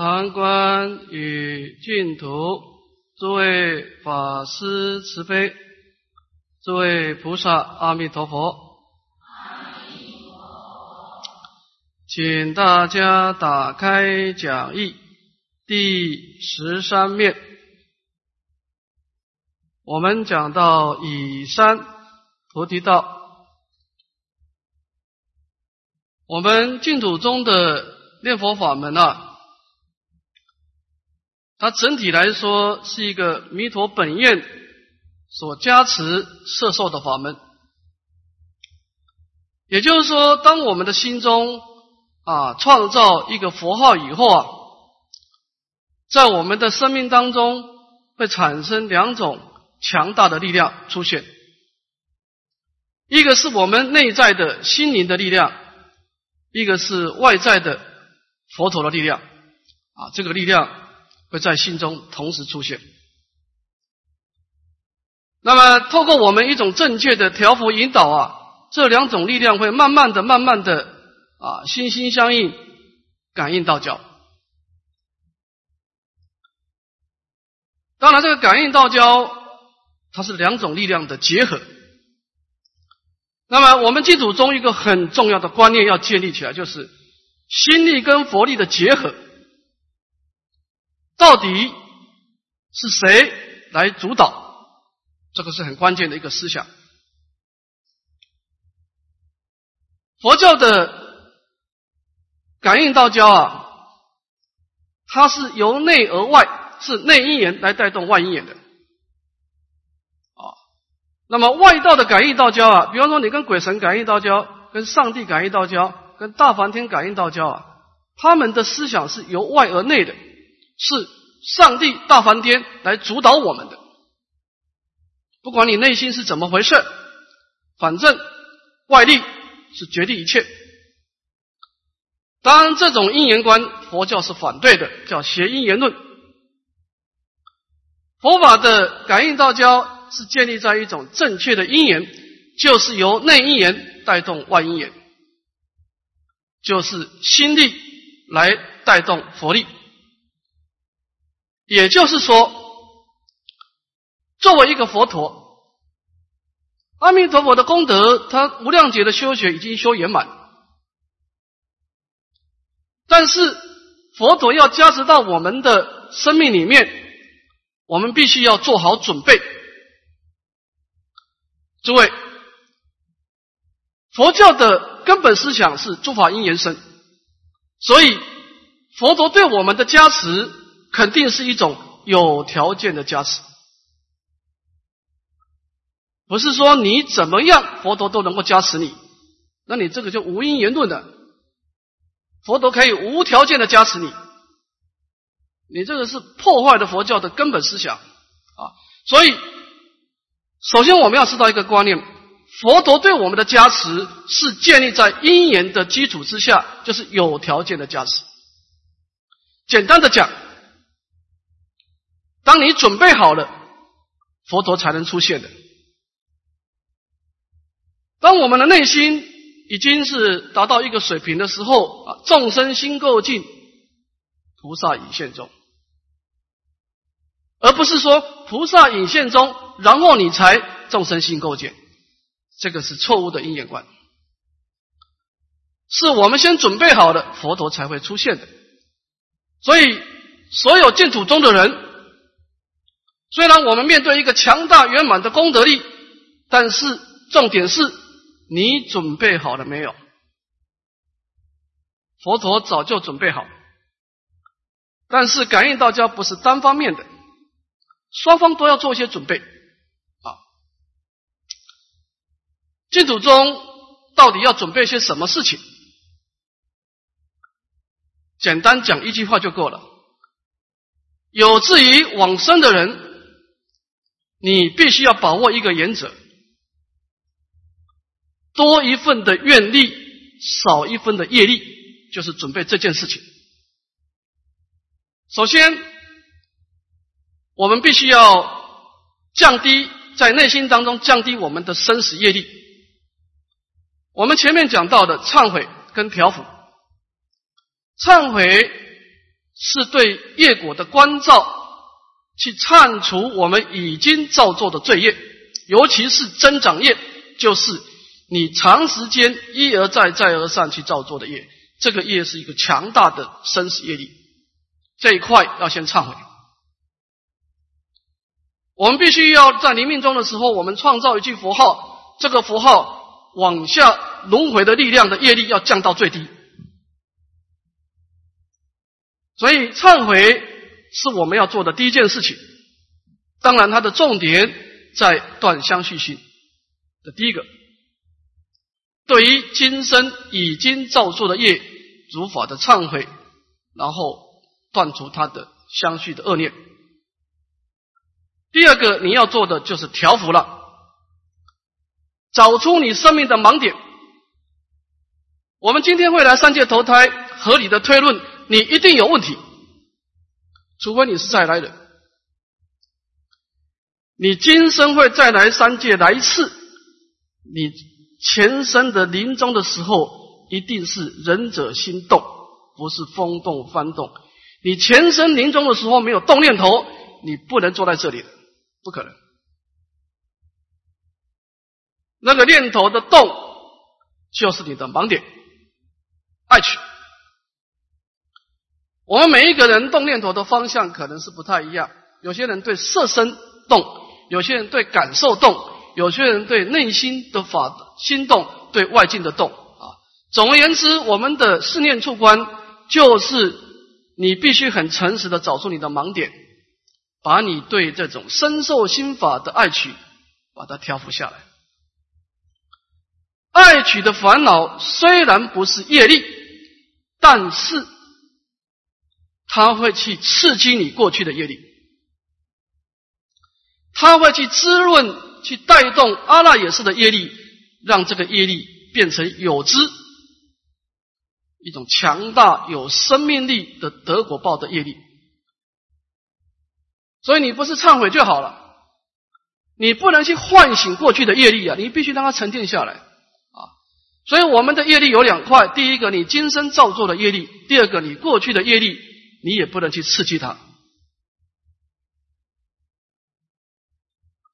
常观与净土，诸位法师慈悲，诸位菩萨阿弥陀佛。请大家打开讲义第十三面，我们讲到以山菩提道，我们净土中的念佛法门啊。它整体来说是一个弥陀本愿所加持摄受的法门，也就是说，当我们的心中啊创造一个佛号以后啊，在我们的生命当中会产生两种强大的力量出现，一个是我们内在的心灵的力量，一个是外在的佛陀的力量啊，这个力量。会在心中同时出现。那么，透过我们一种正确的调伏引导啊，这两种力量会慢慢的、慢慢的啊，心心相印，感应道交。当然，这个感应道交，它是两种力量的结合。那么，我们净土中一个很重要的观念要建立起来，就是心力跟佛力的结合。到底是谁来主导？这个是很关键的一个思想。佛教的感应道交啊，它是由内而外，是内因缘来带动外因缘的。啊，那么外道的感应道交啊，比方说你跟鬼神感应道交，跟上帝感应道交，跟大梵天感应道交啊，他们的思想是由外而内的。是上帝大梵天来主导我们的，不管你内心是怎么回事，反正外力是决定一切。当然，这种因缘观，佛教是反对的，叫邪因缘论。佛法的感应道交是建立在一种正确的因缘，就是由内因缘带动外因缘，就是心力来带动佛力。也就是说，作为一个佛陀，阿弥陀佛的功德，他无量劫的修学已经修圆满。但是佛陀要加持到我们的生命里面，我们必须要做好准备。诸位，佛教的根本思想是诸法因缘生，所以佛陀对我们的加持。肯定是一种有条件的加持，不是说你怎么样佛陀都能够加持你，那你这个就无因言论的。佛陀可以无条件的加持你，你这个是破坏的佛教的根本思想啊！所以，首先我们要知道一个观念：佛陀对我们的加持是建立在因缘的基础之下，就是有条件的加持。简单的讲。当你准备好了，佛陀才能出现的。当我们的内心已经是达到一个水平的时候啊，众生心够尽，菩萨已现中，而不是说菩萨已现中，然后你才众生心构建，这个是错误的因缘观。是我们先准备好了，佛陀才会出现的。所以，所有净土中的人。虽然我们面对一个强大圆满的功德力，但是重点是你准备好了没有？佛陀早就准备好，但是感应道交不是单方面的，双方都要做一些准备啊。净土中到底要准备些什么事情？简单讲一句话就够了：有志于往生的人。你必须要把握一个原则：多一份的愿力，少一份的业力，就是准备这件事情。首先，我们必须要降低在内心当中降低我们的生死业力。我们前面讲到的忏悔跟调伏，忏悔是对业果的关照，去铲除我们已经造作的罪业，尤其是增长业，就是你长时间一而再、再而三去造作的业，这个业是一个强大的生死业力，这一块要先忏悔。我们必须要在临命终的时候，我们创造一句佛号，这个佛号往下轮回的力量的业力要降到最低。所以忏悔是我们要做的第一件事情。当然，它的重点在断相续心的第一个。对于今生已经造作的业，如法的忏悔，然后断除它的相续的恶念。第二个你要做的就是调伏了，找出你生命的盲点。我们今天会来三界投胎，合理的推论，你一定有问题，除非你是再来人。你今生会再来三界来一次，你前生的临终的时候，一定是仁者心动，不是风动幡动。你前生临终的时候没有动念头，你不能坐在这里。不可能，那个念头的动就是你的盲点，爱取。我们每一个人动念头的方向可能是不太一样，有些人对色身动，有些人对感受动，有些人对内心的法心动，对外境的动啊。总而言之，我们的思念处观就是你必须很诚实的找出你的盲点。把你对这种深受心法的爱取，把它调伏下来。爱取的烦恼虽然不是业力，但是它会去刺激你过去的业力，它会去滋润、去带动阿赖耶识的业力，让这个业力变成有知，一种强大有生命力的德果报的业力。所以你不是忏悔就好了，你不能去唤醒过去的业力啊，你必须让它沉淀下来啊。所以我们的业力有两块，第一个你今生造作的业力，第二个你过去的业力，你也不能去刺激他。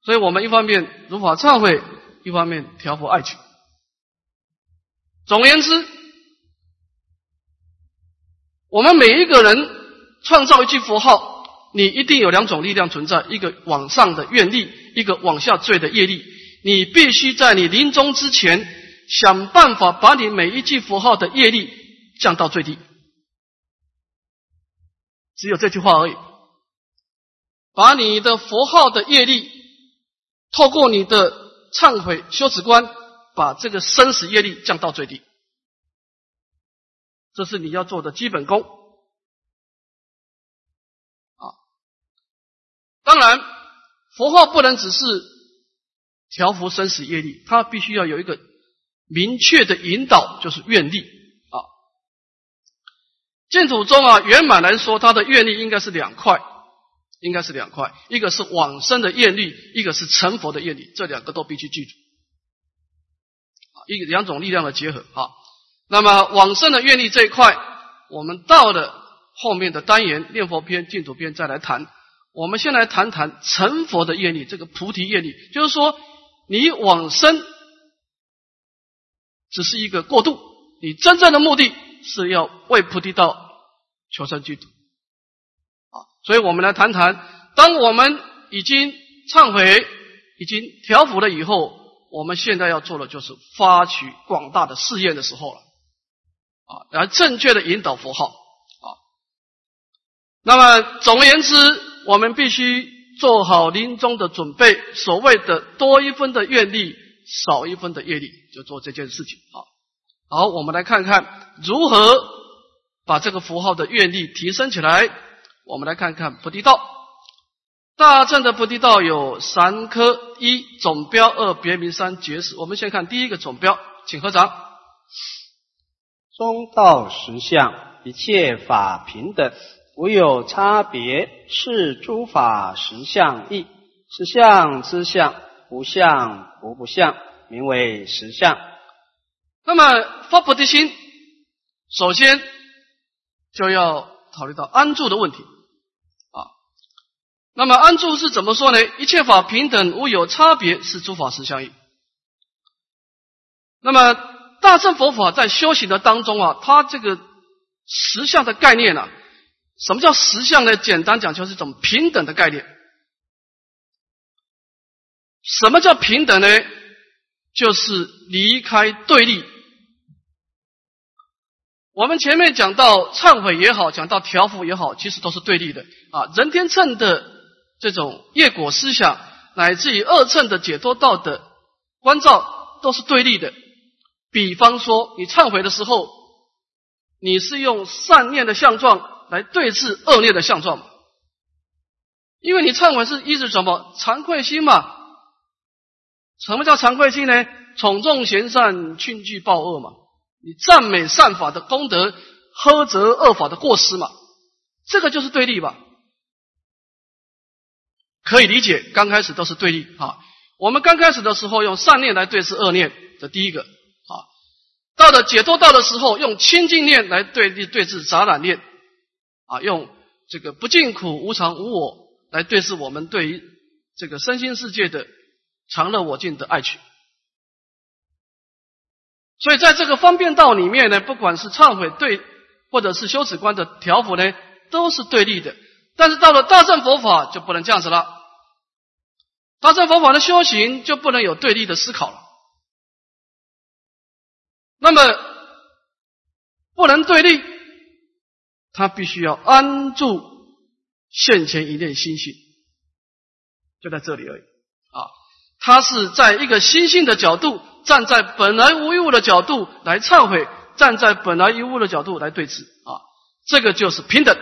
所以我们一方面如法忏悔，一方面调伏爱情。总而言之，我们每一个人创造一句佛号。你一定有两种力量存在，一个往上的愿力，一个往下坠的业力。你必须在你临终之前，想办法把你每一句佛号的业力降到最低。只有这句话而已。把你的佛号的业力，透过你的忏悔修持观，把这个生死业力降到最低。这是你要做的基本功。啊当然，佛号不能只是调伏生死业力，它必须要有一个明确的引导，就是愿力。净土中啊，圆满来说，它的愿力应该是两块，应该是两块，一个是往生的愿力，一个是成佛的愿力，这两个都必须记住，一两种力量的结合啊。那么往生的愿力这一块，我们到了后面的单元念佛篇、净土篇再来谈。我们先来谈谈成佛的业力，这个菩提业力，就是说，你往生只是一个过渡，你真正的目的是要为菩提道求生净土。啊，所以我们来谈谈，当我们已经忏悔、已经调伏了以后，我们现在要做的就是发起广大的试验的时候了。啊，来正确的引导佛号。啊，那么总而言之。我们必须做好临终的准备，所谓的多一分的愿力，少一分的业力，就做这件事情啊。好，我们来看看如何把这个符号的愿力提升起来。我们来看看菩提道，大正的菩提道有三科：一总标，二别名，三觉识。我们先看第一个总标，请合掌。中道实相，一切法平等。无有差别，是诸法实相义。实相之相，不相不不相，名为实相。那么发菩提心，首先就要考虑到安住的问题啊。那么安住是怎么说呢？一切法平等，无有差别，是诸法实相义。那么大乘佛法在修行的当中啊，它这个实相的概念呢，什么叫实相呢？简单讲就是一种平等的概念。什么叫平等呢？就是离开对立。我们前面讲到忏悔也好，讲到调伏也好，其实都是对立的啊。人天秤的这种业果思想，乃至于二乘的解脱道的关照，都是对立的。比方说，你忏悔的时候，你是用善念的相状来对治恶念的相状？因为你忏悔是一直什么惭愧心嘛？什么叫惭愧心呢？宠重贤善，轻惧报恶嘛？你赞美善法的功德，呵责恶法的过失嘛？这个就是对立吧？可以理解，刚开始都是对立啊。我们刚开始的时候用善念来对治恶念，这第一个啊。到了解脱道的时候，用清净念来对立对治杂染念啊，用这个不净苦、无常、无我来对治我们对于这个身心世界的常乐我净的爱取。所以，在这个方便道里面呢，不管是忏悔对，或者是修止观的调伏呢，都是对立的。但是到了大乘佛法就不能这样子了，大乘佛法的修行就不能有对立的思考了。那么不能对立，他必须要安住现前一念心性，就在这里而已啊。他是在一个心性的角度。站在本来无一物的角度来忏悔，站在本来一物的角度来对峙啊，这个就是平等。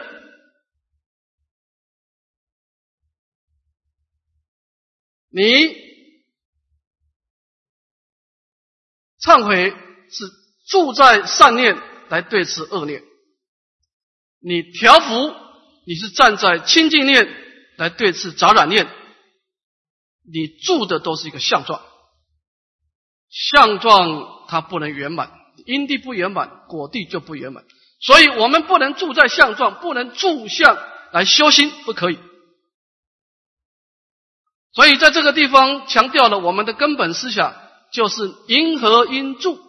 你忏悔是住在善念来对峙恶念，你调伏你是站在清净念来对峙杂染念，你住的都是一个相状。相状它不能圆满，因地不圆满，果地就不圆满。所以我们不能住在相状，不能住相来修心，不可以。所以在这个地方强调了我们的根本思想，就是因和因住，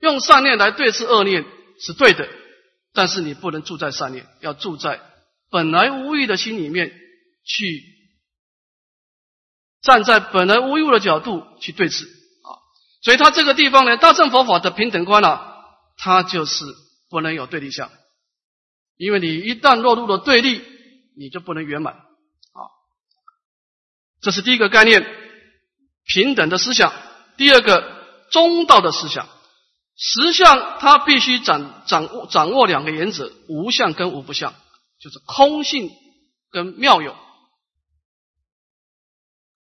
用善念来对治恶念是对的，但是你不能住在善念，要住在本来无欲的心里面去。站在本来无一物的角度去对峙啊，所以他这个地方呢，大乘佛法的平等观呢，它就是不能有对立相，因为你一旦落入了对立，你就不能圆满啊。这是第一个概念，平等的思想；第二个中道的思想，实相它必须掌掌握掌握两个原则：无相跟无不相，就是空性跟妙有。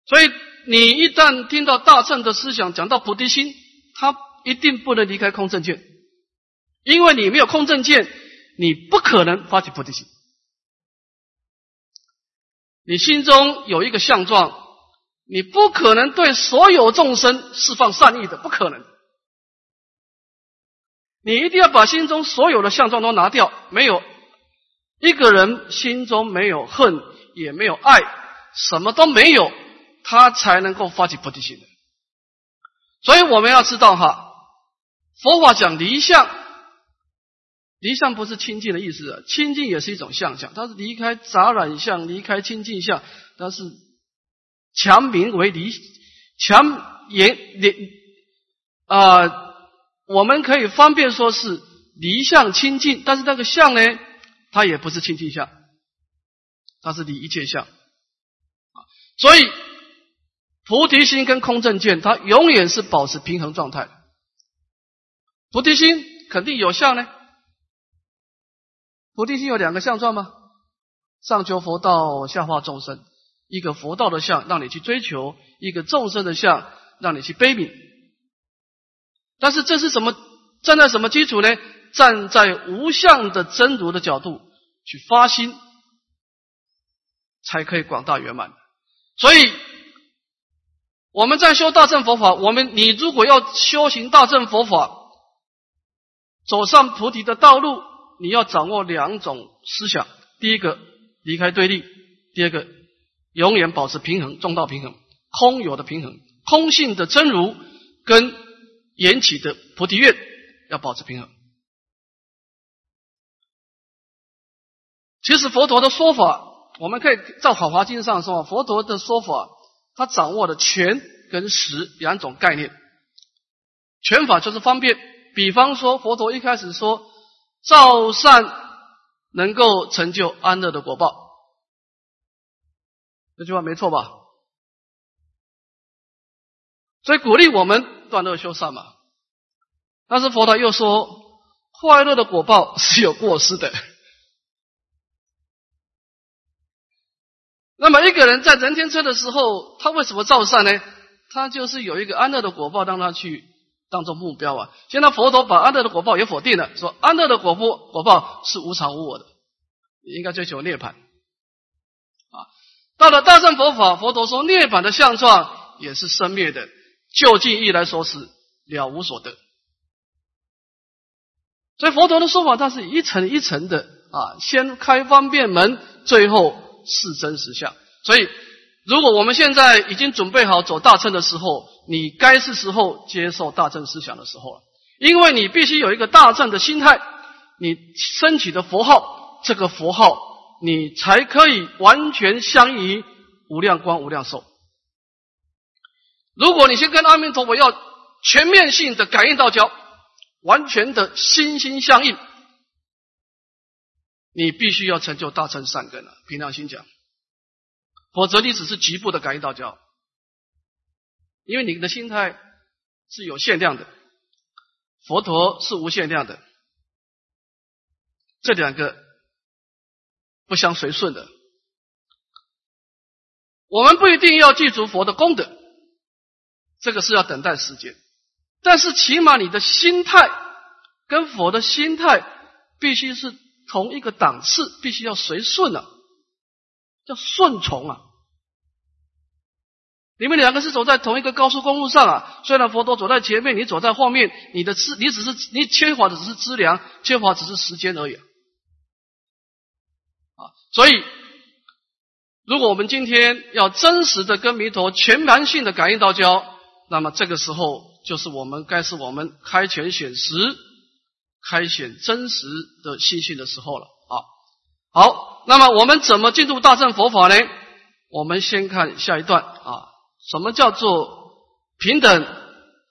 所以，你一旦听到大乘的思想讲到菩提心，他一定不能离开空正见，因为你没有空正见，你不可能发起菩提心。你心中有一个相状，你不可能对所有众生释放善意的，不可能。你一定要把心中所有的相状都拿掉，没有一个人心中没有恨，也没有爱，什么都没有。他才能够发起菩提心的，所以我们要知道哈，佛法讲离相，离相不是清净的意思，清净也是一种相相，它是离开杂染相，离开清净相，但是强名为离，强言离啊，我们可以方便说是离相清净，但是那个相呢，它也不是清净相，它是离一切相啊，所以。菩提心跟空正见，它永远是保持平衡状态。菩提心肯定有相呢。菩提心有两个相状吗？上求佛道，下化众生。一个佛道的相，让你去追求；一个众生的相，让你去悲悯。但是这是什么？站在什么基础呢？站在无相的真如的角度去发心，才可以广大圆满。所以。我们在修大乘佛法，我们你如果要修行大乘佛法，走上菩提的道路，你要掌握两种思想：第一个离开对立；第二个永远保持平衡，中道平衡，空有的平衡，空性的真如跟缘起的菩提愿要保持平衡。其实佛陀的说法，我们可以照《法华经》上说，佛陀的说法，他掌握了权跟实两种概念。权法就是方便，比方说佛陀一开始说，造善能够成就安乐的果报，这句话没错吧？所以鼓励我们断恶修善嘛。但是佛陀又说，快乐的果报是有过失的。那么一个人在人天车的时候，他为什么造善呢？他就是有一个安乐的果报让他去当做目标啊。现在佛陀把安乐的果报也否定了，说安乐的果报果报是无常无我的，应该追求涅槃。啊，到了大乘佛法，佛陀说涅槃的相状也是生灭的，就近义来说是了无所得。所以佛陀的说法，它是一层一层的啊，先开方便门，最后。是真实相，所以如果我们现在已经准备好走大乘的时候，你该是时候接受大乘思想的时候了。因为你必须有一个大乘的心态，你升起的佛号，这个佛号你才可以完全相依无量光无量寿。如果你先跟阿弥陀佛要全面性的感应道交，完全的心心相印。你必须要成就大乘善根了，凭良心讲，否则你只是局部的感应道交，因为你的心态是有限量的，佛陀是无限量的，这两个不相随顺的。我们不一定要记住佛的功德，这个是要等待时间，但是起码你的心态跟佛的心态必须是。同一个档次，必须要随顺啊，叫顺从啊。你们两个是走在同一个高速公路上啊，虽然佛陀走在前面，你走在后面，你的资，你只是你缺乏的只是资粮，缺乏只是时间而已啊。所以，如果我们今天要真实的跟弥陀全盘性的感应道交，那么这个时候就是我们该是我们开权显实。开显真实的信心的时候了啊！好，那么我们怎么进入大乘佛法呢？我们先看下一段啊，什么叫做平等？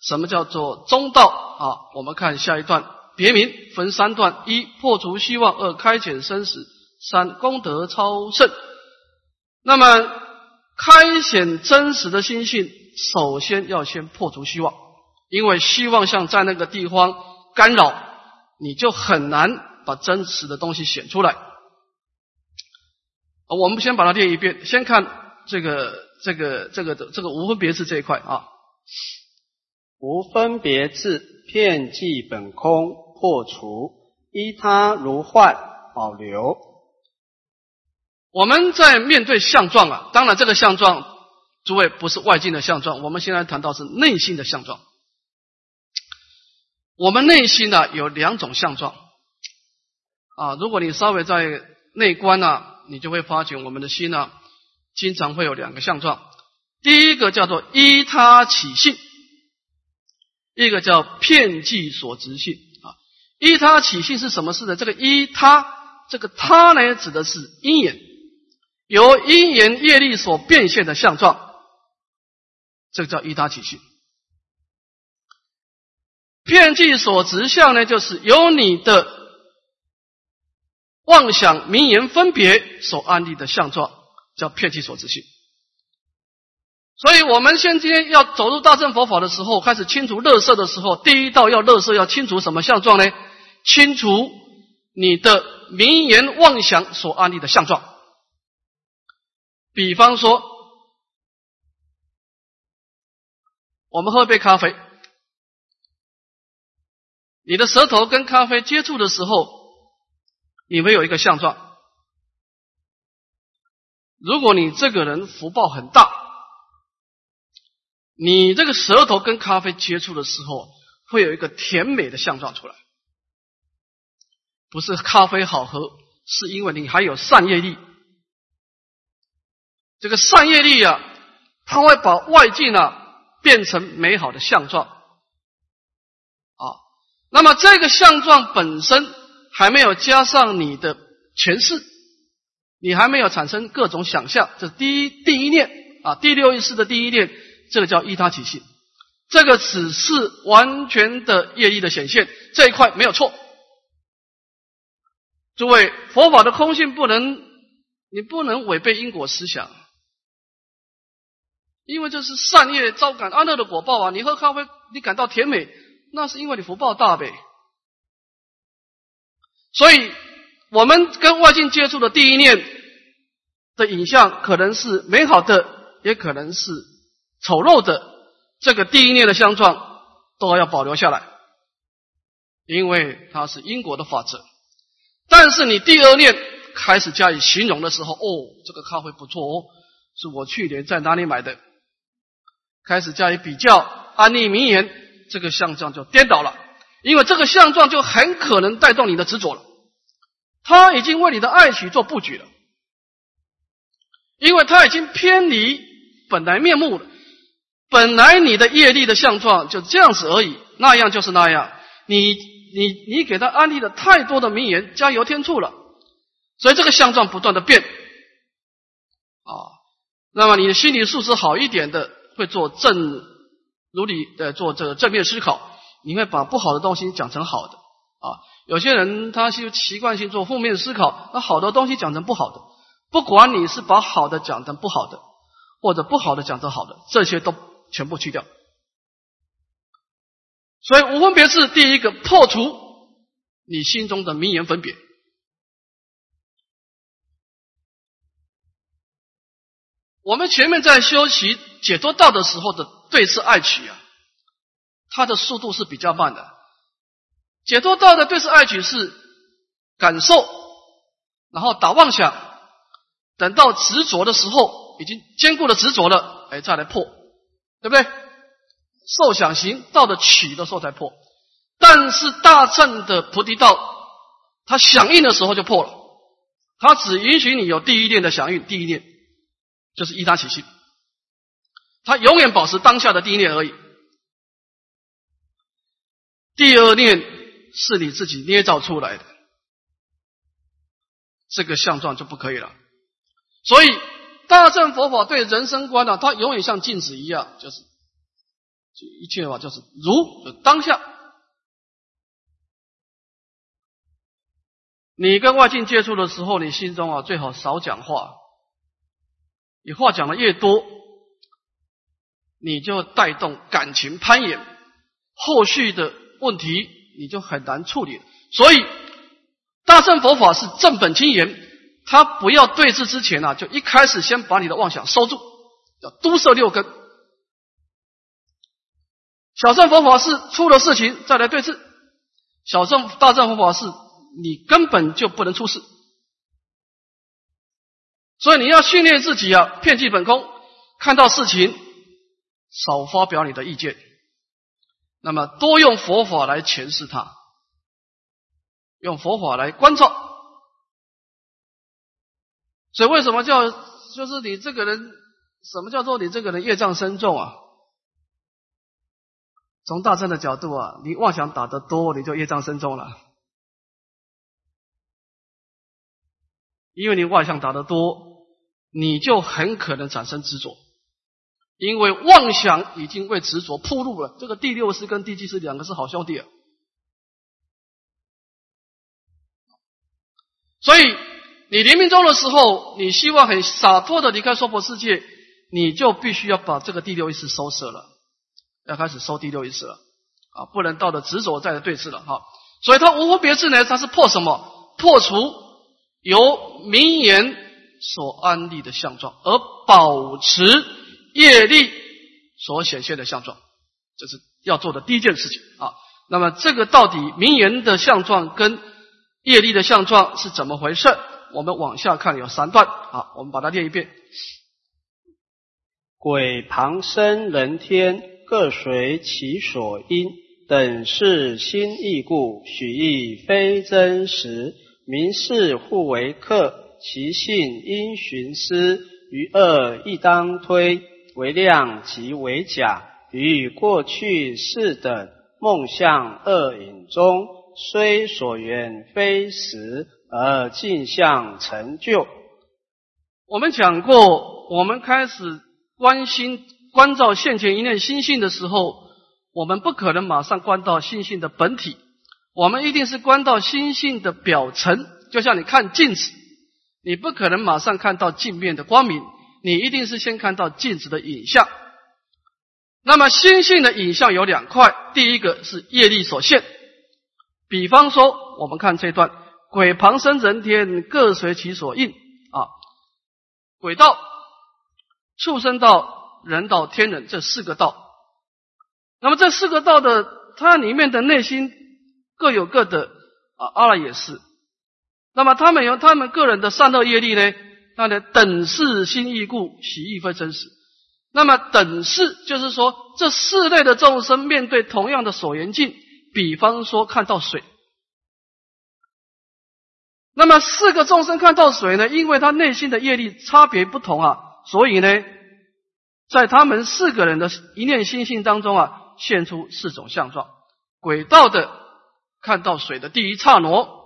什么叫做中道？啊，我们看下一段，别名分三段：一破除希望，二开显生死，三功德超胜。那么开显真实的心性，首先要先破除希望，因为希望像在那个地方干扰。你就很难把真实的东西显出来。我们先把它列一遍，先看这个这个这个的这个无分别智这一块啊。无分别智，片计本空，破除依他如幻，保留。我们在面对相状啊，当然这个相状，诸位不是外境的相状，我们现在谈到是内心的相状。我们内心呢有两种相状啊，如果你稍微在内观呢，你就会发觉我们的心呢经常会有两个相状。第一个叫做依他起性，一个叫片计所执性啊。依他起性是什么事呢？这个依他，这个他呢指的是因缘，由因缘业力所变现的相状，这个叫依他起性。片计所执相呢，就是由你的妄想、名言、分别所安立的相状，叫片计所执性。所以，我们现今天要走入大乘佛法的时候，开始清除乐色的时候，第一道要乐色，要清除什么相状呢？清除你的名言妄想所安立的相状。比方说，我们喝杯咖啡。你的舌头跟咖啡接触的时候，你会有一个相状。如果你这个人福报很大，你这个舌头跟咖啡接触的时候，会有一个甜美的相状出来。不是咖啡好喝，是因为你还有善业力。这个善业力啊，它会把外境啊变成美好的相状啊。那么这个相状本身还没有加上你的前世，你还没有产生各种想象，这第一第一念啊，第六意识的第一念，这个叫依他起性，这个只是完全的业力的显现，这一块没有错。诸位，佛法的空性不能，你不能违背因果思想。因为这是善业招感安乐的果报啊！你喝咖啡，你感到甜美，那是因为你福报大呗。所以，我们跟外境接触的第一念的影像，可能是美好的，也可能是丑陋的。这个第一念的相状，都要保留下来，因为它是因果的法则。但是你第二念开始加以形容的时候，哦，这个咖啡不错哦，是我去年在哪里买的。开始加以比较，安利名言，这个相状就颠倒了，因为这个相状就很可能带动你的执着了。他已经为你的爱情做布局了，因为他已经偏离本来面目了。本来你的业力的相状就这样子而已，那样就是那样。你你你给他安利了太多的名言，加油添醋了，所以这个相状不断的变啊。那么你的心理素质好一点的。会做正如理的做这个正面思考，你会把不好的东西讲成好的啊。有些人他是习惯性做负面思考，那好的东西讲成不好的，不管你是把好的讲成不好的，或者不好的讲成好的，这些都全部去掉。所以五分别是第一个破除你心中的名言分别。我们前面在修习解脱道的时候的对治爱取啊，它的速度是比较慢的。解脱道的对治爱取是感受，然后打妄想，等到执着的时候，已经坚固的执着了，哎，再来破，对不对？受想行道的取的时候才破，但是大乘的菩提道，它响应的时候就破了，它只允许你有第一念的响应，第一念。就是依他起心，他永远保持当下的第一念而已，第二念是你自己捏造出来的，这个相状就不可以了。所以大乘佛法对人生观呢，它永远像镜子一样，就是就一切法就是如当下。你跟外境接触的时候，你心中啊最好少讲话。你话讲的越多，你就带动感情攀岩，后续的问题你就很难处理。所以大乘佛法是正本清源，他不要对峙之前呢，就一开始先把你的妄想收住，叫都摄六根。小乘佛法是出了事情再来对峙，小乘大乘佛法是你根本就不能出事。所以你要训练自己啊，片记本空，看到事情少发表你的意见，那么多用佛法来诠释它，用佛法来关照。所以为什么叫就是你这个人，什么叫做你这个人业障深重啊？从大乘的角度啊，你妄想打得多，你就业障深重了。因为你妄想打得多，你就很可能产生执着，因为妄想已经为执着铺路了。这个第六识跟第七识两个是好兄弟啊，所以你临命终的时候，你希望很洒脱的离开娑婆世界，你就必须要把这个第六意识收摄了，要开始收第六意识了啊，不能到了执着再来对峙了哈。所以它无分别智呢，它是破什么？破除。由名言所安立的相状，而保持业力所显现的相状，这是要做的第一件事情啊。那么，这个到底名言的相状跟业力的相状是怎么回事？我们往下看有三段啊，我们把它念一遍：鬼旁生人天，各随其所因，等是心意故，许亦非真实。名是互为客，其性因寻思。于恶亦当推，为量即为假。于过去世等梦象恶影中，虽所缘非实，而镜像成就。我们讲过，我们开始关心、关照现前一念心性的时候，我们不可能马上关到心性的本体，我们一定是关到心性的表层。就像你看镜子，你不可能马上看到镜面的光明，你一定是先看到镜子的影像。那么心性的影像有两块，第一个是业力所现。比方说，我们看这段：鬼旁生人天，各随其所应啊。鬼道、畜生道、人道、天人这四个道。那么这四个道的它里面的内心各有各的啊，阿赖也是。那么他们有他们个人的善恶业力呢？那的等是心意故，喜亦非真实。那么等式就是说，这四类的众生面对同样的所缘境，比方说看到水，那么四个众生看到水呢？因为他内心的业力差别不同啊，所以呢，在他们四个人的一念心性当中啊，现出四种相状。轨道的看到水的第一刹那，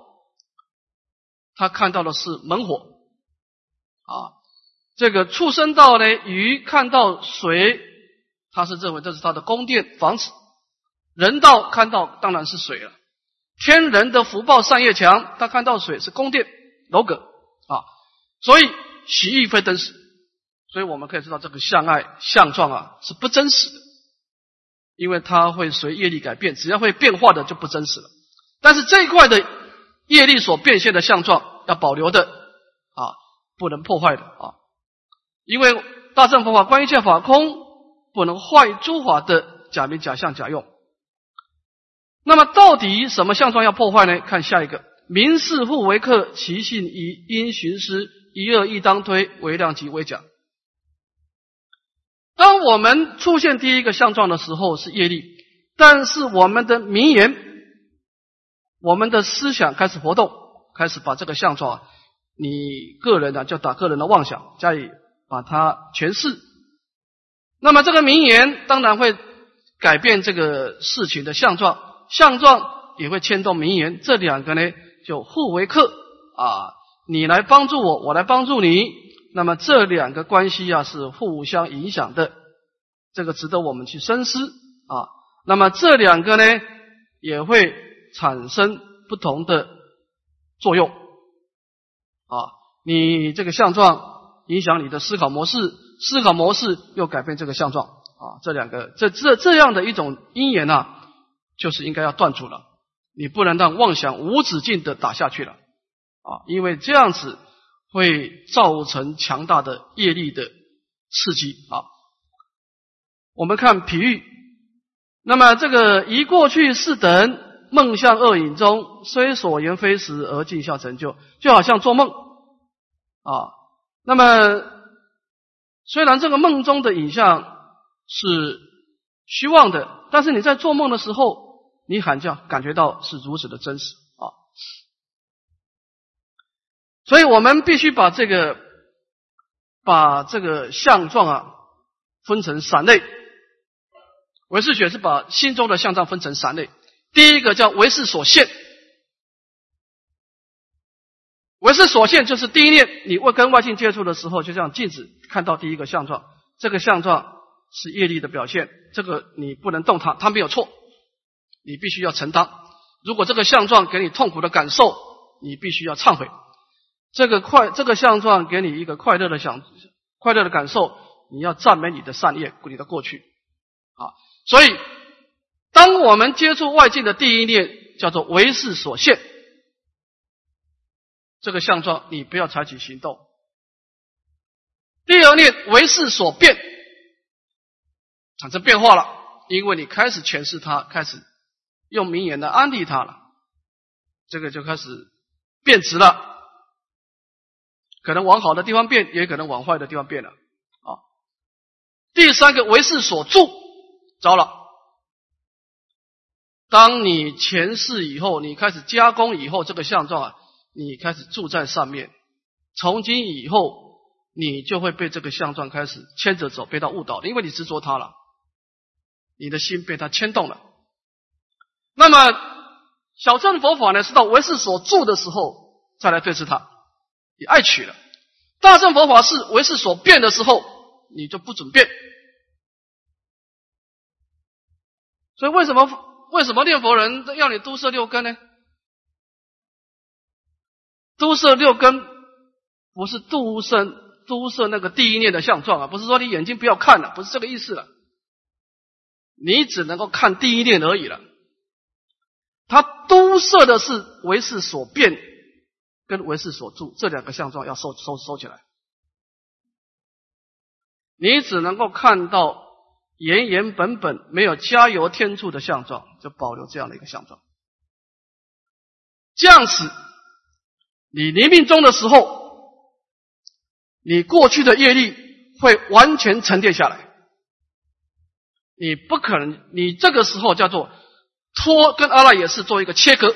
他看到的是猛火啊。这个畜生道呢，鱼看到水，他是认为这是他的宫殿房子；人道看到当然是水了。天人的福报善业强，他看到水是宫殿楼阁啊，所以喜意非真实。所以我们可以知道，这个相爱相状啊是不真实的，因为它会随业力改变，只要会变化的就不真实了。但是这一块的业力所变现的相状要保留的啊，不能破坏的啊。因为大乘佛法关于一切法空，不能坏诸法的假名假相假用。那么到底什么相状要破坏呢？看下一个：名是互为客，其性以因循师，一恶亦当推，为量即为假。当我们出现第一个相状的时候是业力，但是我们的名言、我们的思想开始活动，开始把这个相状，你个人的就打个人的妄想加以。把它诠释，那么这个名言当然会改变这个事情的相状，相状也会牵动名言，这两个呢就互为克啊，你来帮助我，我来帮助你，那么这两个关系啊是互相影响的，这个值得我们去深思啊。那么这两个呢也会产生不同的作用啊，你这个相状。影响你的思考模式，思考模式又改变这个相状啊，这两个这这这样的一种因缘呢，就是应该要断除了。你不能让妄想无止境的打下去了啊，因为这样子会造成强大的业力的刺激啊。我们看比喻，那么这个一过去是等梦象恶影中，虽所言非实而尽孝成就，就好像做梦啊。那么，虽然这个梦中的影像是虚妄的，但是你在做梦的时候，你喊叫感觉到是如此的真实啊。所以我们必须把这个把这个相状啊分成三类。唯识学是把心中的相状分成三类，第一个叫唯识所现。唯识所现就是第一念，你外跟外境接触的时候，就像镜子看到第一个相状，这个相状是业力的表现，这个你不能动它，它没有错，你必须要承担。如果这个相状给你痛苦的感受，你必须要忏悔。这个快，这个相状给你一个快乐的想，快乐的感受，你要赞美你的善业，你的过去。啊，所以当我们接触外境的第一念，叫做唯识所现。这个相状，你不要采取行动。第二念为事所变，产生变化了，因为你开始诠释它，开始用名言来安利它了，这个就开始变质了，可能往好的地方变，也可能往坏的地方变了。啊，第三个为事所住，糟了，当你前世以后，你开始加工以后，这个相状啊，你开始住在上面。从今以后，你就会被这个相状开始牵着走，被他误导，因为你执着他了，你的心被他牵动了。那么小乘佛法呢，是到唯识所住的时候再来对治他，你爱取了；大乘佛法是唯识所变的时候，你就不准变。所以为什么？为什么念佛人要你都摄六根呢？都摄六根不是都摄都摄那个第一念的相状啊，不是说你眼睛不要看了，不是这个意思了。你只能够看第一念而已了。他都摄的是为是所变跟为是所住这两个相状，要收收收起来。你只能够看到。原原本本没有加油添醋的相状，就保留这样的一个相状。这样子，你临命终的时候，你过去的业力会完全沉淀下来。你不可能，你这个时候叫做脱跟阿赖耶识做一个切割。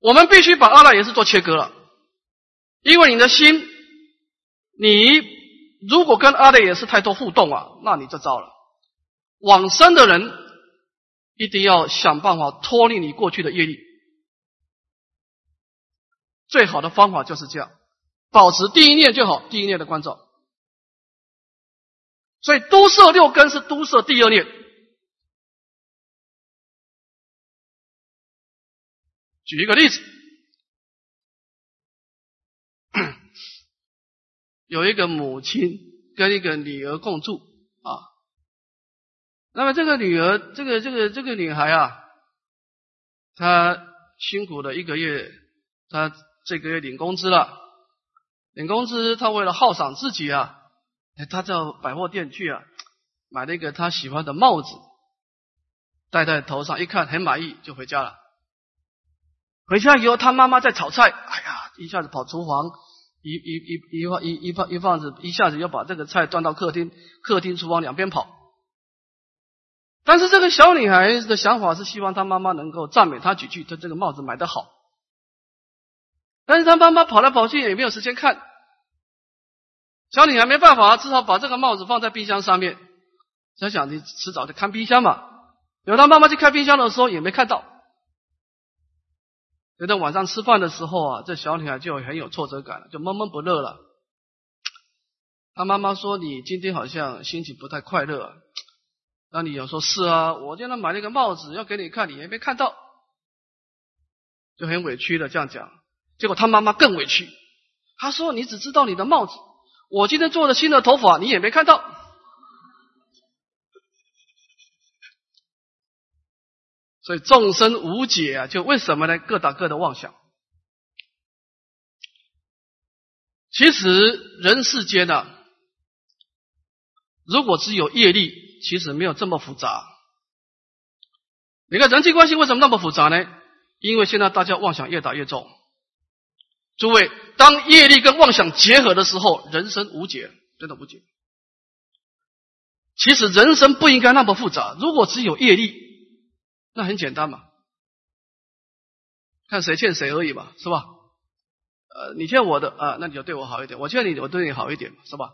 我们必须把阿赖耶识做切割了，因为你的心，你。如果跟阿赖耶是太多互动啊，那你就糟了。往生的人一定要想办法脱离你过去的业力，最好的方法就是这样，保持第一念就好，第一念的关照。所以都摄六根是都摄第二念。举一个例子。有一个母亲跟一个女儿共住啊，那么这个女儿，这个这个这个女孩啊，她辛苦了一个月，她这个月领工资了，领工资，她为了犒赏自己啊，她到百货店去啊，买了一个她喜欢的帽子，戴在头上，一看很满意，就回家了。回家以后，她妈妈在炒菜，哎呀，一下子跑厨房。一一一一放一一放一放子一下子要把这个菜端到客厅，客厅厨房两边跑。但是这个小女孩的想法是希望她妈妈能够赞美她几句，她这个帽子买的好。但是她妈妈跑来跑去也没有时间看，小女孩没办法，只好把这个帽子放在冰箱上面。想想你迟早得看冰箱嘛，有她妈妈去开冰箱的时候也没看到。等到晚上吃饭的时候啊，这小女孩就很有挫折感了，就闷闷不乐了。她妈妈说：“你今天好像心情不太快乐。”那你有说：“是啊，我今天买了一个帽子要给你看，你也没看到，就很委屈的这样讲。”结果她妈妈更委屈，她说：“你只知道你的帽子，我今天做的新的头发你也没看到。”所以众生无解啊，就为什么呢？各打各的妄想。其实人世间呢，如果只有业力，其实没有这么复杂。你看人际关系为什么那么复杂呢？因为现在大家妄想越打越重。诸位，当业力跟妄想结合的时候，人生无解，真的无解。其实人生不应该那么复杂。如果只有业力，那很简单嘛，看谁欠谁而已嘛，是吧？呃，你欠我的啊，那你就对我好一点；我欠你，我对你好一点，是吧？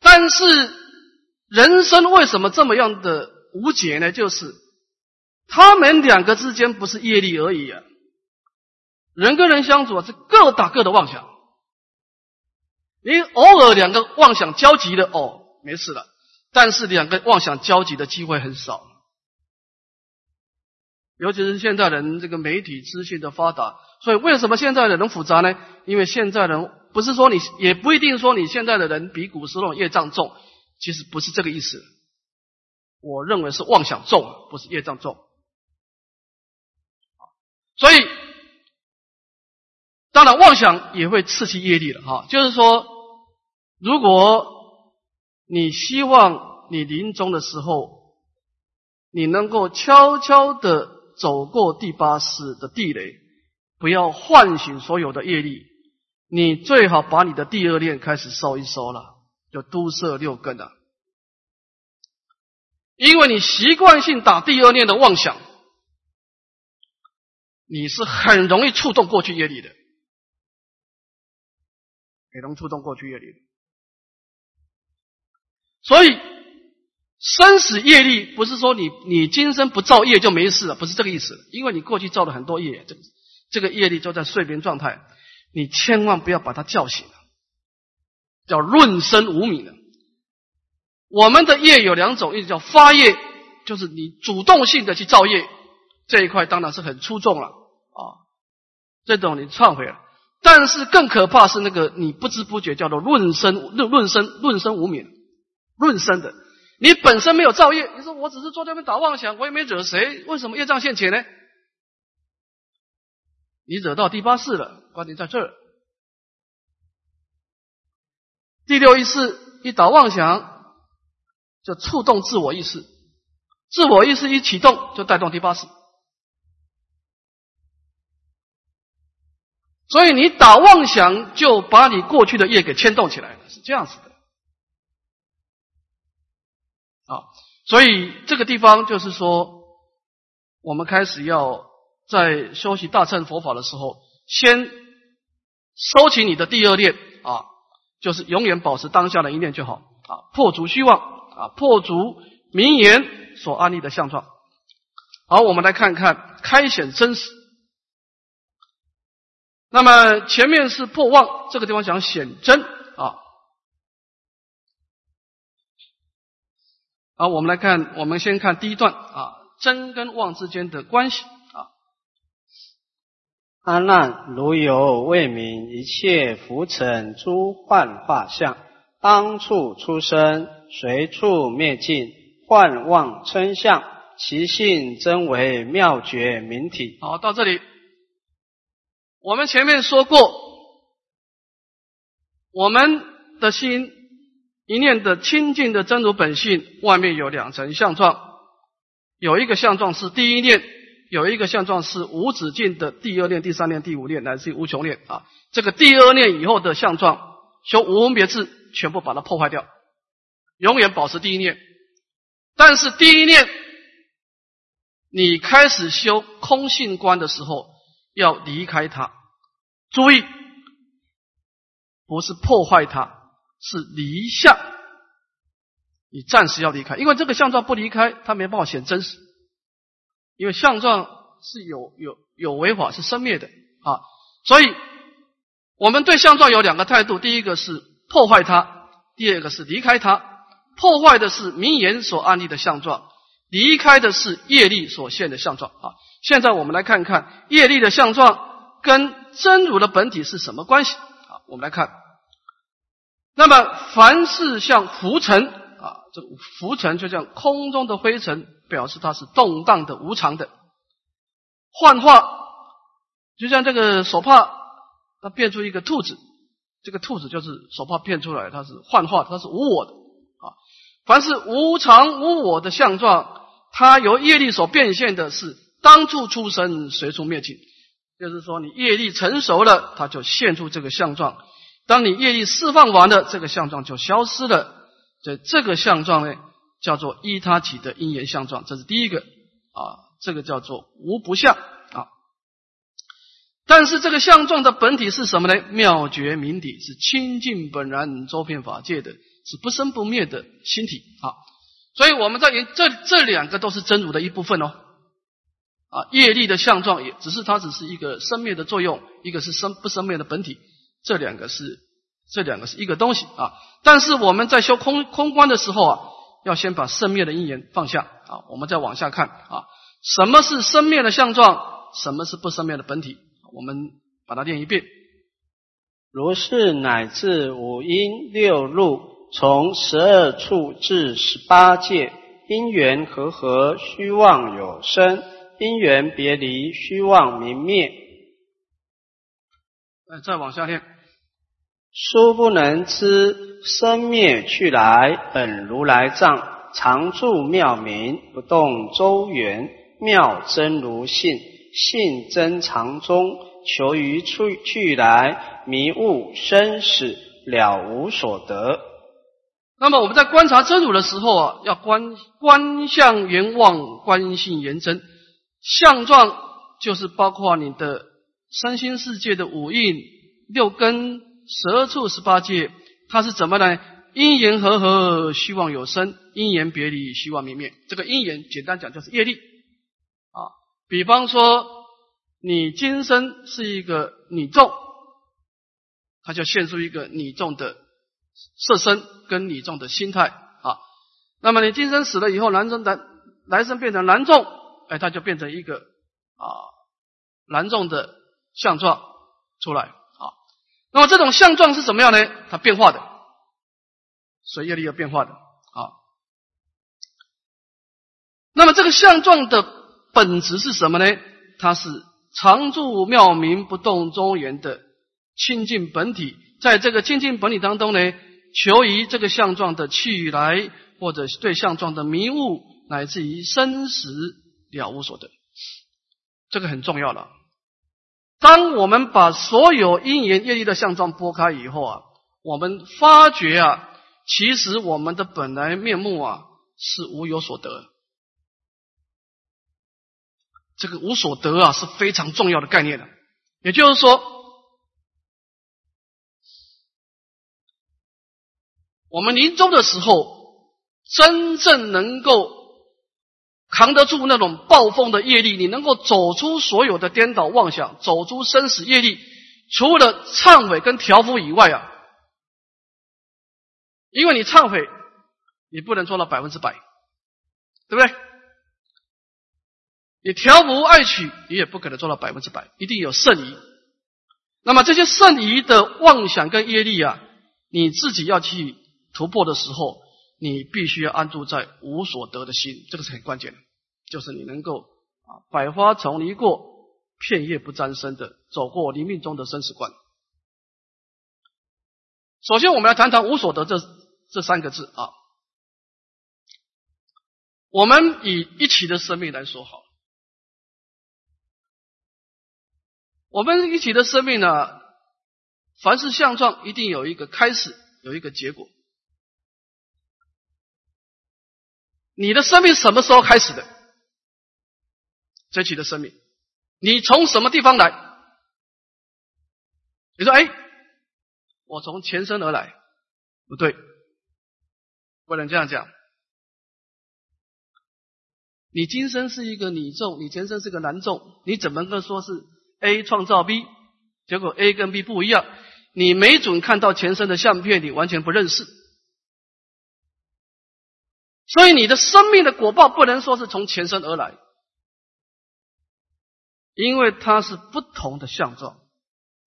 但是人生为什么这么样的无解呢？就是他们两个之间不是业力而已啊，人跟人相处是各打各的妄想。你偶尔两个妄想交集的，哦，没事了；但是两个妄想交集的机会很少。尤其是现在人这个媒体资讯的发达，所以为什么现在的人复杂呢？因为现在人不是说你，也不一定说你现在的人比古时候业障重，其实不是这个意思。我认为是妄想重，不是业障重。所以，当然妄想也会刺激业力了哈。就是说，如果你希望你临终的时候，你能够悄悄的。走过第八世的地雷，不要唤醒所有的业力。你最好把你的第二念开始收一收了，就都摄六根了。因为你习惯性打第二念的妄想，你是很容易触动过去业力的，很容易触动过去业力的。所以生死业力不是说你你今生不造业就没事了，不是这个意思。因为你过去造了很多业，这个这个业力就在睡眠状态，你千万不要把它叫醒，叫润生无明的。我们的业有两种，一种叫发业，就是你主动性的去造业，这一块当然是很出众了啊，这种你忏悔了。但是更可怕是那个你不知不觉叫做润生润润生润生无明。论生的，你本身没有造业，你说我只是坐这边打妄想，我也没惹谁，为什么业障现前呢？你惹到第八世了，关键在这儿。第六意识一打妄想，就触动自我意识，自我意识一启动，就带动第八世。所以你打妄想，就把你过去的业给牵动起来了，是这样子的。啊，所以这个地方就是说，我们开始要在修习大乘佛法的时候，先收起你的第二念啊，就是永远保持当下的一念就好啊，破除虚妄啊，破除名言所安立的相状。好，我们来看看开显真实。那么前面是破妄，这个地方讲显真好，我们来看，我们先看第一段啊，真跟妄之间的关系啊。阿难，如有未明一切浮尘诸幻化相，当处出生，随处灭尽，幻妄称相，其性真为妙觉明体。好，到这里，我们前面说过，我们的心。一念的清净的真如本性，外面有两层相状，有一个相状是第一念，有一个相状是无止境的第二念、第三念、第五念，乃至于无穷念啊。这个第二念以后的相状，修无分别智，全部把它破坏掉，永远保持第一念。但是第一念，你开始修空性观的时候，要离开它。注意，不是破坏它。是离相，你暂时要离开，因为这个相状不离开，它没办法显真实。因为相状是有有有违法，是生灭的啊。所以，我们对相状有两个态度：第一个是破坏它，第二个是离开它。破坏的是名言所安立的相状，离开的是业力所现的相状啊。现在我们来看看业力的相状跟真如的本体是什么关系啊？我们来看。那么，凡是像浮尘啊，这浮尘就像空中的灰尘，表示它是动荡的、无常的。幻化，就像这个手帕，它变出一个兔子，这个兔子就是手帕变出来，它是幻化，它是无我的啊。凡是无常无我的相状，它由业力所变现的是当处出生，随处灭尽。就是说，你业力成熟了，它就现出这个相状。当你业力释放完了，这个相状就消失了。这这个相状呢，叫做依他起的因缘相状，这是第一个啊，这个叫做无不相啊。但是这个相状的本体是什么呢？妙觉明体，是清净本然周遍法界的，是不生不灭的心体啊。所以我们在这这两个都是真如的一部分哦。啊，业力的相状也只是它只是一个生灭的作用，一个是生不生灭的本体。这两个是这两个是一个东西啊，但是我们在修空空观的时候啊，要先把生灭的因缘放下啊，我们再往下看啊，什么是生灭的相状，什么是不生灭的本体，我们把它念一遍。如是乃至五阴六路，从十二处至十八界，因缘和合，虚妄有生；因缘别离，虚妄明灭。再往下念，殊不能知生灭去来，本如来藏常住妙明，不动周圆，妙真如性，性真常中，求于去去来，迷悟生死，了无所得。那么我们在观察真如的时候啊，要观观相圆望，观性圆真。相状就是包括你的身心世界的五蕴、六根、十二处、十八界，它是怎么呢？因缘和合，希望有生；因缘别离，希望泯灭。这个因缘，简单讲就是业力啊。比方说，你今生是一个女众，它就现出一个女众的。色身跟你众的心态啊，那么你今生死了以后，男众男来生变成男众，哎，他就变成一个啊男众的相状出来啊。那么这种相状是什么样呢？它变化的，随业力有变化的啊。那么这个相状的本质是什么呢？它是常住妙明不动中缘的清净本体，在这个清净本体当中呢。求于这个相状的去来，或者对相状的迷雾，乃至于生死了无所得，这个很重要了。当我们把所有因缘业力的相状拨开以后啊，我们发觉啊，其实我们的本来面目啊是无有所得。这个无所得啊是非常重要的概念的，也就是说。我们临终的时候，真正能够扛得住那种暴风的业力，你能够走出所有的颠倒妄想，走出生死业力，除了忏悔跟调伏以外啊，因为你忏悔，你不能做到百分之百，对不对？你调伏爱取，你也不可能做到百分之百，一定有剩余。那么这些剩余的妄想跟业力啊，你自己要去。突破的时候，你必须要安住在无所得的心，这个是很关键的，就是你能够啊百花丛离过，片叶不沾身的走过黎命中的生死关。首先，我们来谈谈无所得这这三个字啊。我们以一起的生命来说好，我们一起的生命呢，凡是相状，一定有一个开始，有一个结果。你的生命什么时候开始的？这起的生命，你从什么地方来？你说，哎，我从前身而来，不对，不能这样讲。你今生是一个女众，你前生是个男众，你怎么能说是 A 创造 B？结果 A 跟 B 不一样，你没准看到前生的相片，你完全不认识。所以你的生命的果报不能说是从前身而来，因为它是不同的相状，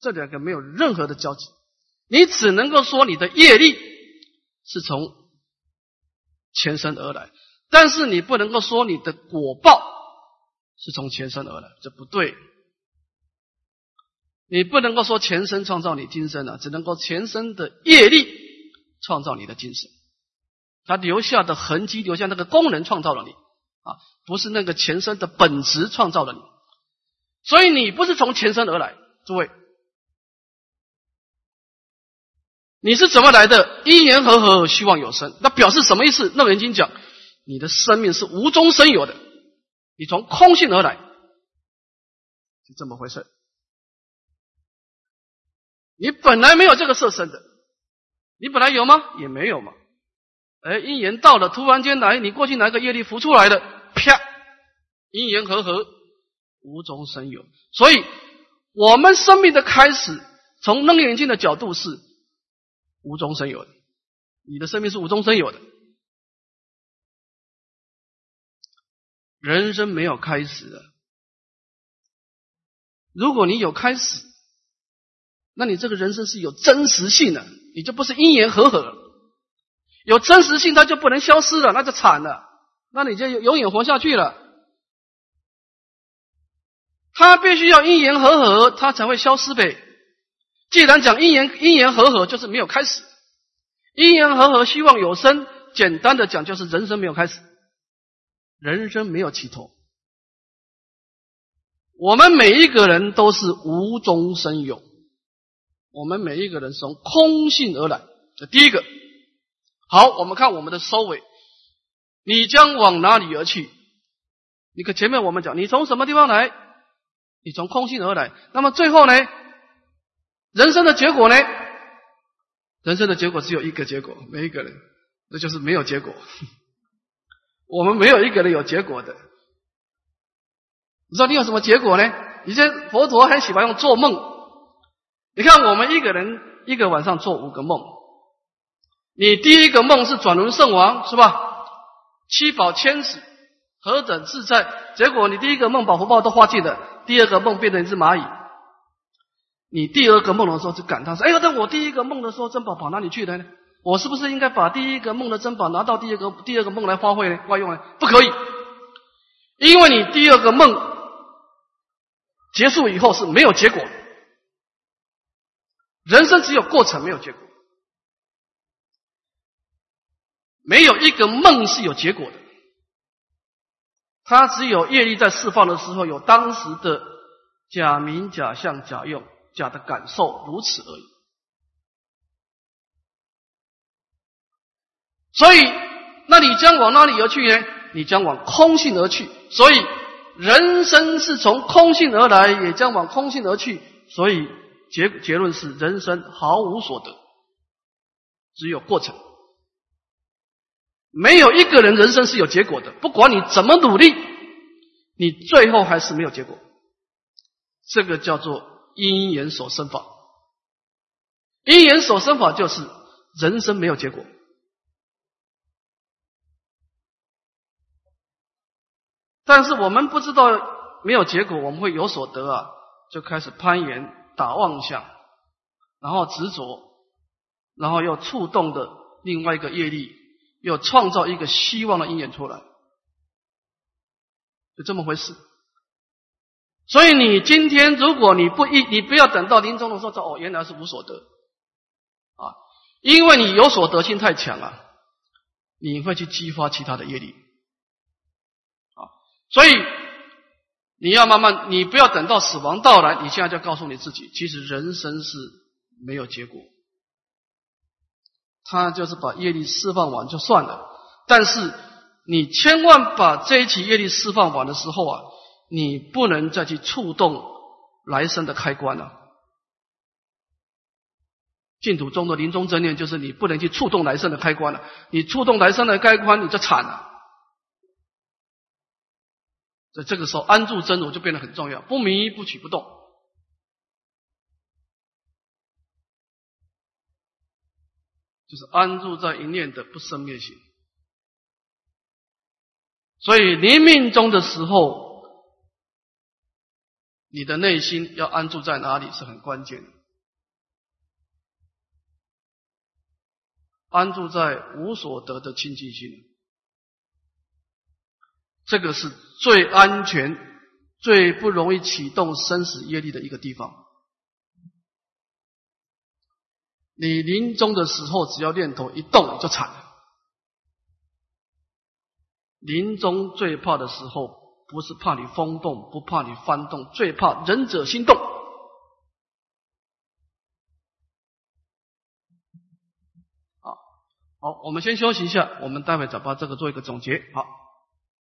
这两个没有任何的交集。你只能够说你的业力是从前身而来，但是你不能够说你的果报是从前身而来，这不对。你不能够说前身创造你今生啊，只能够前身的业力创造你的今生。他留下的痕迹，留下那个功能，创造了你啊，不是那个前身的本质创造了你，所以你不是从前身而来，诸位，你是怎么来的？因缘和合，希望有生，那表示什么意思？那人经讲，你的生命是无中生有的，你从空性而来，就这么回事。你本来没有这个色身的，你本来有吗？也没有嘛。哎，因缘到了，突然间来，你过去哪个业力浮出来的？啪！因缘和合，无中生有。所以，我们生命的开始，从楞严经的角度是无中生有的。你的生命是无中生有的。人生没有开始的。如果你有开始，那你这个人生是有真实性的，你就不是因缘和合了。有真实性，它就不能消失了，那就惨了，那你就永远活下去了。它必须要因缘和合，它才会消失呗。既然讲因缘因缘和合，就是没有开始；因缘和合，希望有生。简单的讲，就是人生没有开始，人生没有起头。我们每一个人都是无中生有，我们每一个人从空性而来。这第一个。好，我们看我们的收尾，你将往哪里而去？你看前面我们讲，你从什么地方来？你从空性而来。那么最后呢？人生的结果呢？人生的结果只有一个结果，每一个人，那就是没有结果。我们没有一个人有结果的。你知道你有什么结果呢？以前佛陀很喜欢用做梦。你看我们一个人一个晚上做五个梦。你第一个梦是转轮圣王，是吧？七宝千使，何等自在！结果你第一个梦把福报都花尽了，第二个梦变成一只蚂蚁。你第二个梦的时候就感叹说：“哎呦，那我第一个梦的时候珍宝跑哪里去了呢？我是不是应该把第一个梦的珍宝拿到第二个第二个梦来发挥呢？外用呢？不可以，因为你第二个梦结束以后是没有结果。人生只有过程，没有结果，没有一个梦是有结果的。它只有业力在释放的时候有当时的假名、假相、假用。”假的感受如此而已，所以，那你将往哪里而去呢？你将往空性而去。所以，人生是从空性而来，也将往空性而去。所以，结结论是：人生毫无所得，只有过程。没有一个人人生是有结果的，不管你怎么努力，你最后还是没有结果。这个叫做。因缘所生法，因缘所生法就是人生没有结果，但是我们不知道没有结果，我们会有所得啊，就开始攀岩、打妄想，然后执着，然后又触动的另外一个业力，要创造一个希望的因缘出来，就这么回事。所以你今天，如果你不一，你不要等到临终的时候，说哦，原来是无所得啊，因为你有所得心太强了，你会去激发其他的业力啊。所以你要慢慢，你不要等到死亡到来，你现在就告诉你自己，其实人生是没有结果，他就是把业力释放完就算了。但是你千万把这一起业力释放完的时候啊。你不能再去触动来生的开关了。净土中的临终真念就是你不能去触动来生的开关了。你触动来生的开关，你就惨了。在这个时候，安住真如就变得很重要，不迷不取不动，就是安住在一念的不生灭心。所以临命中的时候。你的内心要安住在哪里是很关键的，安住在无所得的清净心，这个是最安全、最不容易启动生死业力的一个地方。你临终的时候，只要念头一动，就惨了。临终最怕的时候。不是怕你风动，不怕你翻动，最怕仁者心动。好，好，我们先休息一下，我们待会再把这个做一个总结。好。